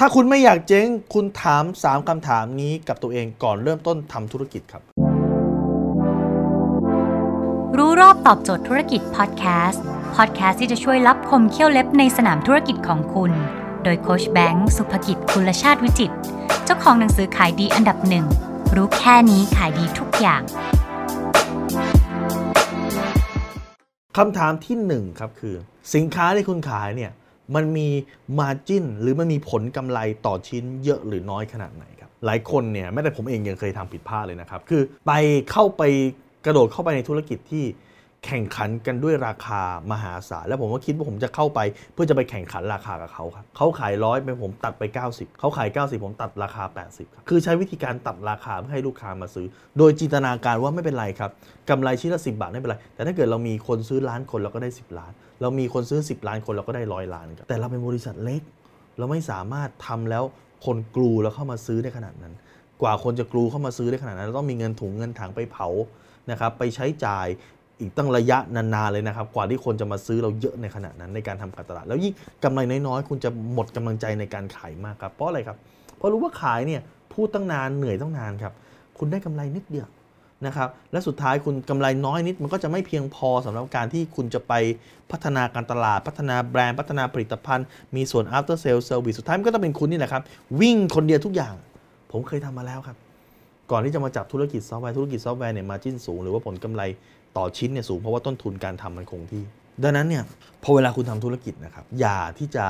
ถ้าคุณไม่อยากเจ๊ง คุณถาม 3คำถามนี้กับตัวเองก่อนเริ่มต้นทำธุรกิจครับ รู้รอบตอบโจทย์ธุรกิจพอดแคสต์พอดแคสต์ที่จะช่วยรับคมเขี้ยวเล็บในสนามธุรกิจของคุณ โดยโคชแบงค์สุภกิจคุณชาติวิจิตรเจ้าของหนังสือขายดีอันดับหนึ่งรู้แค่นี้ขายดีทุกอย่างคำถามที่หนึ่งครับคือ สินค้าที่คุณขายเนี่ย มันมีมาจิ้นหรือมันมีผลกำไรต่อชิ้นเยอะหรือน้อยขนาดไหนครับ หลายคนเนี่ยแม้แต่ผมเองยังเคยทำผิดพลาดเลยนะครับ คือไปเข้าไปกระโดดเข้าไปในธุรกิจที่ แข่งขันกันด้วยราคามหาศาลแล้วผมก็คิดว่าผมจะเข้าไป เพื่อจะไปแข่งขันราคากับเขาครับเขาขายร้อยไปผมตัดไป 90 เขาขาย 90 ผมตัดราคา 80ครับคือใช้วิธีการตัดราคาเพื่อให้ลูกค้ามาซื้อ โดยจินตนาการว่าไม่เป็นไรครับกำไรชิ้นละ 10 บาทไม่เป็นไรแต่ถ้าเกิดเรามีคนซื้อล้านคนเราก็ได้ 10 ล้าน เรามีคนซื้อ 10 ล้านคนเราก็ได้ร้อยล้านครับแต่เราเป็นบริษัทเล็ก เราไม่สามารถทำแล้วคนกลูแล้วเข้ามาซื้อได้ขนาดนั้น กว่าคนจะกลูเข้ามาซื้อได้ขนาดนั้นเราต้องมีเงินถุงเงินถังไปเผานะครับไปใช้จ่าย อีกตั้งระยะนานๆเลยนะครับ กว่าที่คนจะมาซื้อเราเยอะในขณะนั้นในการทำการตลาด แล้วยิ่งกำไรน้อยๆ คุณจะหมดกำลังใจในการขายมากครับ เพราะอะไรครับ เพราะรู้ว่าขายเนี่ยพูดตั้งนานเหนื่อยตั้งนานครับ คุณได้กำไรนิดเดียวนะครับ และสุดท้ายคุณกำไรน้อยนิด มันก็จะไม่เพียงพอสำหรับการที่คุณจะไปพัฒนาการตลาด พัฒนาแบรนด์ พัฒนาผลิตภัณฑ์ มีส่วน after sale service สุดท้ายมันก็ต้องเป็นคุณนี่แหละครับ วิ่งคนเดียวทุกอย่าง ผมเคยทำมาแล้วครับ ก่อนที่จะมาจับธุรกิจซอฟต์แวร์ธุรกิจซอฟต์แวร์เนี่ยมาจิ้นสูง หรือว่าผลกำไรต่อชิ้นเนี่ยสูงเพราะว่าต้นทุนการทำมันคงที่ ดังนั้นเนี่ยพอเวลาคุณทำธุรกิจนะครับอย่าที่จะ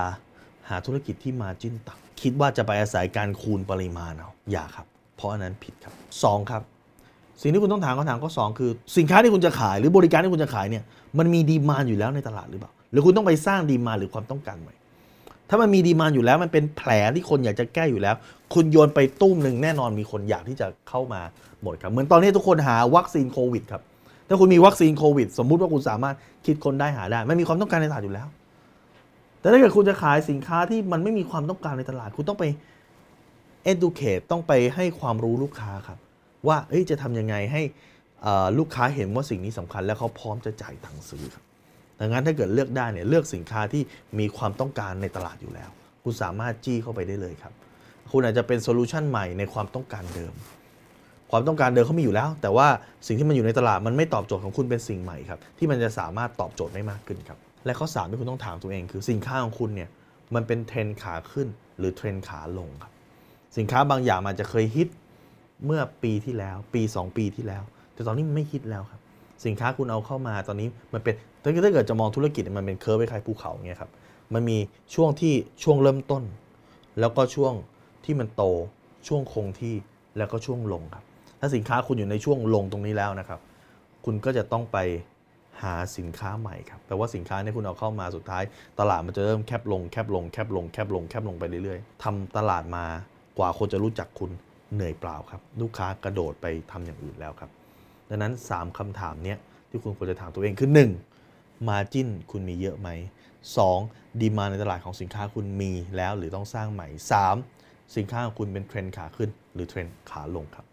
หาธุรกิจที่ margin ต่ำคิดว่าจะไปอาศัยการคูณปริมาณเอาอย่าครับ เพราะอันนั้นผิดครับสองครับ สิ่งที่คุณต้องถามคำถามข้อสองคือ สินค้าที่คุณจะขายหรือบริการที่คุณจะขายเนี่ยมันมี demand อยู่แล้วในตลาดหรือเปล่า หรือคุณต้องไปสร้าง demand หรือความต้องการใหม่ ถ้ามันมี demand อยู่แล้วมันเป็นแผลที่คนอยากจะแก้อยู่แล้ว คุณโยนไปตุ้มหนึ่งแน่นอนมีคนอยากที่จะเข้ามาหมดครับ เหมือนตอนนี้ทุกคนหาวัคซีนโควิดครับถ้าคุณมีวัคซีนโควิด สมมุติว่าคุณสามารถคิดคนได้หาได้มันมีความต้องการในตลาดอยู่แล้ว แต่ถ้าเกิดคุณจะขายสินค้าที่มันไม่มีความต้องการในตลาด คุณต้องไป educate ต้องไปให้ความรู้ลูกค้าครับ ว่าจะทำยังไงให้ลูกค้าเห็นว่าสิ่งนี้สำคัญ แล้วเขาพร้อมจะจ่ายตังค์ซื้อครับ ดังนั้นถ้าเกิดเลือกได้เนี่ยเลือกสินค้าที่มีความต้องการในตลาดอยู่แล้ว คุณสามารถจี้เข้าไปได้เลยครับ คุณอาจจะเป็นโซลูชันใหม่ในความต้องการเดิม ความต้องการเดิมเขามีอยู่แล้ว แต่ว่าสิ่งที่มันอยู่ในตลาดมันไม่ตอบโจทย์ของคุณเป็นสิ่งใหม่ครับที่มันจะสามารถตอบโจทย์ได้มากขึ้นครับ และข้อสามที่คุณต้องถามตัวเอง คือสินค้าของคุณเนี่ยมันเป็นเทรนขาขึ้น หรือเทรนขาลงครับ สินค้าบางอย่างมันอาจจะเคยฮิตเมื่อปีที่แล้ว ปี 2 ปีที่แล้ว แต่ตอนนี้มันไม่ฮิตแล้วครับ สินค้าคุณเอาเข้ามาตอนนี้มันเป็นถ้าเกิดจะมองธุรกิจมันเป็น curve คล้ายภูเขาเงี้ยครับมันมีช่วงที่ช่วงเริ่มต้น แล้วก็ช่วงที่มันโตช่วงคงที่แล้วก็ช่วงลงครับ ถ้าสินค้าคุณอยู่ในช่วงลงตรงนี้แล้วนะครับ คุณก็จะต้องไปหาสินค้าใหม่ครับแปลว่าสินค้าที่คุณเอาเข้ามาสุดท้าย ตลาดมันจะเริ่มแคบลงแคบลงแคบลงแคบลงแคบลงไปเรื่อยๆทำตลาดมากว่าคนจะรู้จักคุณเหนื่อยเปล่าครับ ลูกค้ากระโดดไปทำอย่างอื่นแล้วครับ ดังนั้น 3คำถามเนี้ยที่คุณควรจะถามตัวเองคือ 1. มาจิ้นคุณมีเยอะไหม 2. ดีมาในตลาดของสินค้าคุณมีแล้วหรือต้องสร้างใหม่ 3. สินค้าของคุณเป็นเทรนขาขึ้น หรือเทรนขาลงครับ